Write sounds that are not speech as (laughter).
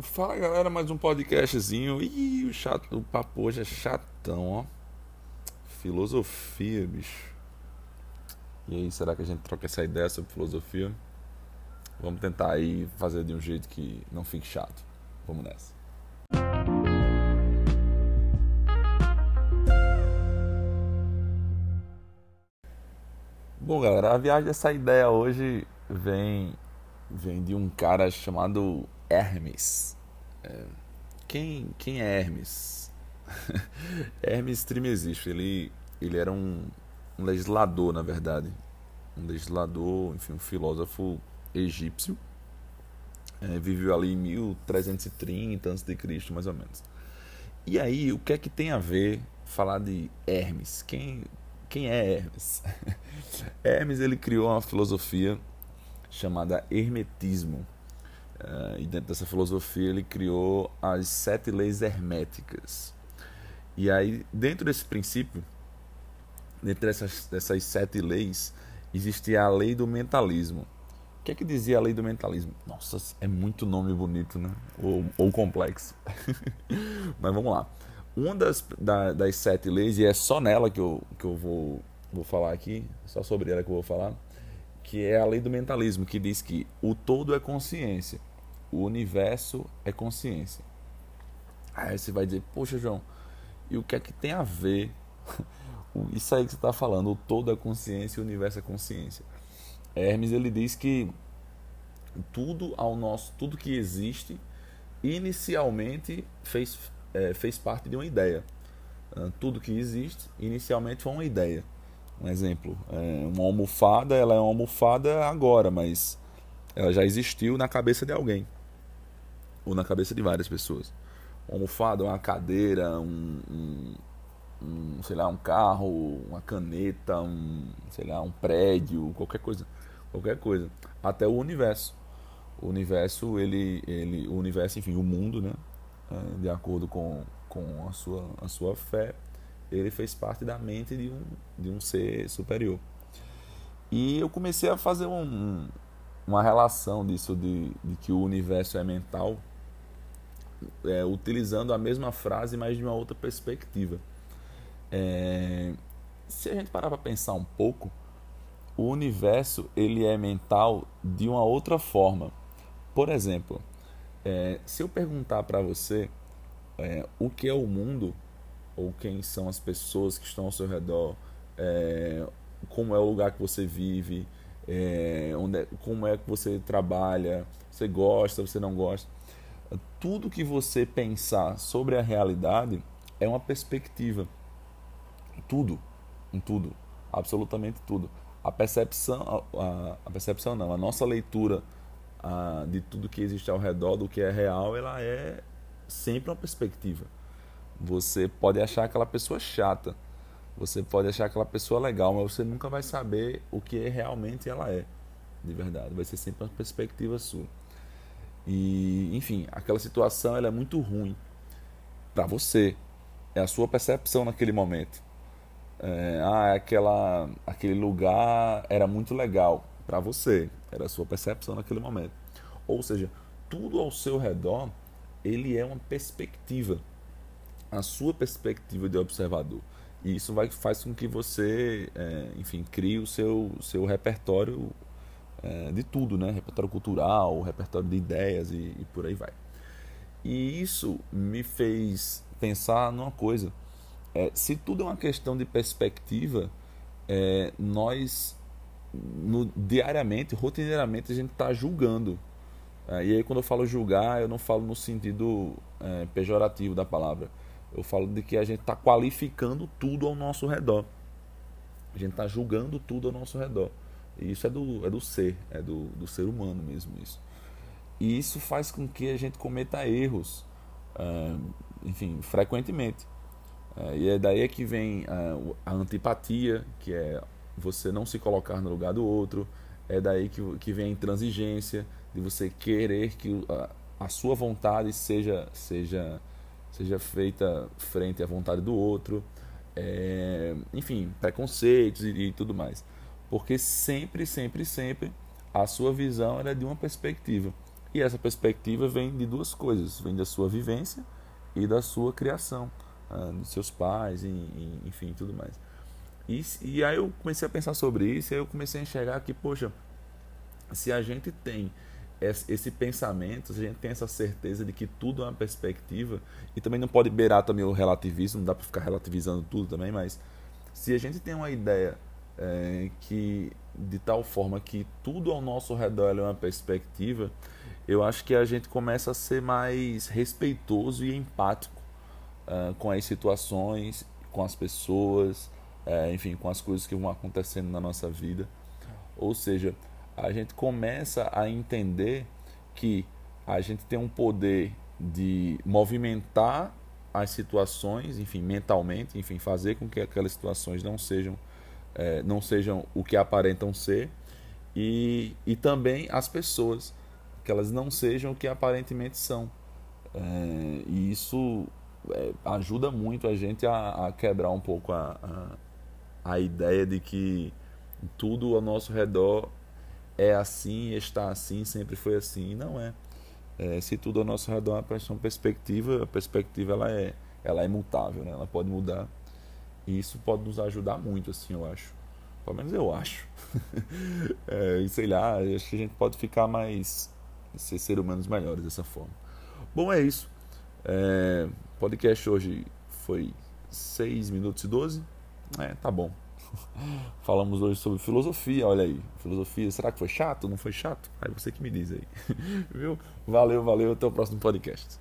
Fala galera, mais um podcastzinho. Ih, o, chato, o papo hoje é chatão, ó. Filosofia, bicho. E aí, será que a gente troca essa ideia sobre filosofia? Vamos tentar aí fazer de um jeito que não fique chato. Vamos nessa. Bom, galera, a viagem dessa ideia hoje vem vem de um cara chamado Hermes. É, quem, quem é Hermes? (laughs) Hermes Trismegisto, ele, ele era um, um legislador, na verdade. Um legislador, enfim, um filósofo egípcio. É, viveu ali em 1330 a.C., mais ou menos. E aí, o que é que tem a ver falar de Hermes? Quem, quem é Hermes? (laughs) Hermes ele criou uma filosofia chamada Hermetismo. Uh, e dentro dessa filosofia ele criou as sete leis herméticas. E aí, dentro desse princípio, dentro dessas, dessas sete leis, existia a lei do mentalismo. O que é que dizia a lei do mentalismo? Nossa, é muito nome bonito, né? Ou, ou complexo. (laughs) Mas vamos lá. Uma das, da, das sete leis, e é só nela que eu, que eu vou, vou falar aqui, só sobre ela que eu vou falar, que é a lei do mentalismo, que diz que o todo é consciência, o universo é consciência. Aí você vai dizer, poxa, João, e o que é que tem a ver (laughs) isso aí que você está falando, o todo é consciência e o universo é consciência? Hermes ele diz que tudo ao nosso, tudo que existe, inicialmente fez, é, fez parte de uma ideia. Tudo que existe, inicialmente foi uma ideia. Um exemplo, é uma almofada, ela é uma almofada agora, mas ela já existiu na cabeça de alguém ou na cabeça de várias pessoas. Uma almofada, uma cadeira, um, um, um, sei lá, um carro, uma caneta, um, sei lá, um prédio, qualquer coisa, qualquer coisa, até o universo. O universo, ele, ele, o universo, enfim, o mundo, né, é, de acordo com, com a sua, a sua fé, ele fez parte da mente de um, de um ser superior. E eu comecei a fazer um, uma relação disso de, de que o universo é mental, é, utilizando a mesma frase, mas de uma outra perspectiva. É, se a gente parar para pensar um pouco, o universo ele é mental de uma outra forma. Por exemplo, é, se eu perguntar para você é, o que é o mundo, ou quem são as pessoas que estão ao seu redor, é, como é o lugar que você vive, é, onde é, como é que você trabalha, você gosta, você não gosta. Tudo que você pensar sobre a realidade é uma perspectiva. Tudo, tudo, absolutamente tudo. A percepção, a, a percepção não, a nossa leitura a, de tudo que existe ao redor do que é real, ela é sempre uma perspectiva. Você pode achar aquela pessoa chata, você pode achar aquela pessoa legal, mas você nunca vai saber o que realmente ela é, de verdade. Vai ser sempre uma perspectiva sua. E, enfim, aquela situação ela é muito ruim para você. É a sua percepção naquele momento. É, ah, aquela, aquele lugar era muito legal para você. Era a sua percepção naquele momento. Ou seja, tudo ao seu redor ele é uma perspectiva a sua perspectiva de observador. E isso vai, faz com que você, é, enfim, crie o seu, seu repertório é, de tudo, né? Repertório cultural, repertório de ideias e, e, por aí vai. E isso me fez pensar numa coisa. É, se tudo é uma questão de perspectiva, é, nós no, diariamente, rotineiramente, a gente está julgando. É, e aí quando eu falo julgar, eu não falo no sentido é, pejorativo da palavra eu falo de que a gente está qualificando tudo ao nosso redor. A gente está julgando tudo ao nosso redor. E isso é do, é do ser, é do, do ser humano mesmo isso. E isso faz com que a gente cometa erros, uh, enfim, frequentemente. Uh, e é daí que vem uh, a antipatia, que é você não se colocar no lugar do outro. É daí que, que vem a intransigência, de você querer que a sua vontade seja, seja seja feita frente à vontade do outro, é, enfim, preconceitos e, e, tudo mais. Porque sempre, sempre, sempre a sua visão era de uma perspectiva. E essa perspectiva vem de duas coisas: vem da sua vivência e da sua criação, ah, dos seus pais, enfim, tudo mais. E, e aí eu comecei a pensar sobre isso, e aí eu comecei a enxergar que, poxa, se a gente tem esse pensamento, se a gente tem essa certeza de que tudo é uma perspectiva, e também não pode beirar também o relativismo, não dá para ficar relativizando tudo também, mas se a gente tem uma ideia é, que de tal forma que tudo ao nosso redor é uma perspectiva, eu acho que a gente começa a ser mais respeitoso e empático uh, com as situações, com as pessoas, uh, enfim, com as coisas que vão acontecendo na nossa vida. Ou seja, a gente começa a entender que a gente tem um poder de movimentar as situações, enfim, mentalmente, enfim, fazer com que aquelas situações não sejam, é, não sejam o que aparentam ser, e, e também as pessoas, que elas não sejam o que aparentemente são. É, e isso é, ajuda muito a gente a, a quebrar um pouco a, a, a ideia de que tudo ao nosso redor é assim, está assim, sempre foi assim. Não é. é se tudo ao nosso redor é uma perspectiva, a perspectiva ela é, ela é mutável, né? ela pode mudar. E isso pode nos ajudar muito, assim, eu acho. Pelo menos eu acho. (laughs) é, e sei lá, acho que a gente pode ficar mais. ser ser humanos melhores dessa forma. Bom, é isso. É, podcast hoje foi 6 minutos e 12. É, tá bom. (laughs) Falamos hoje sobre filosofia, olha aí. Filosofia, será que foi chato? Não foi chato? Aí você que me diz aí. (laughs) Viu? Valeu, valeu. Até o próximo podcast.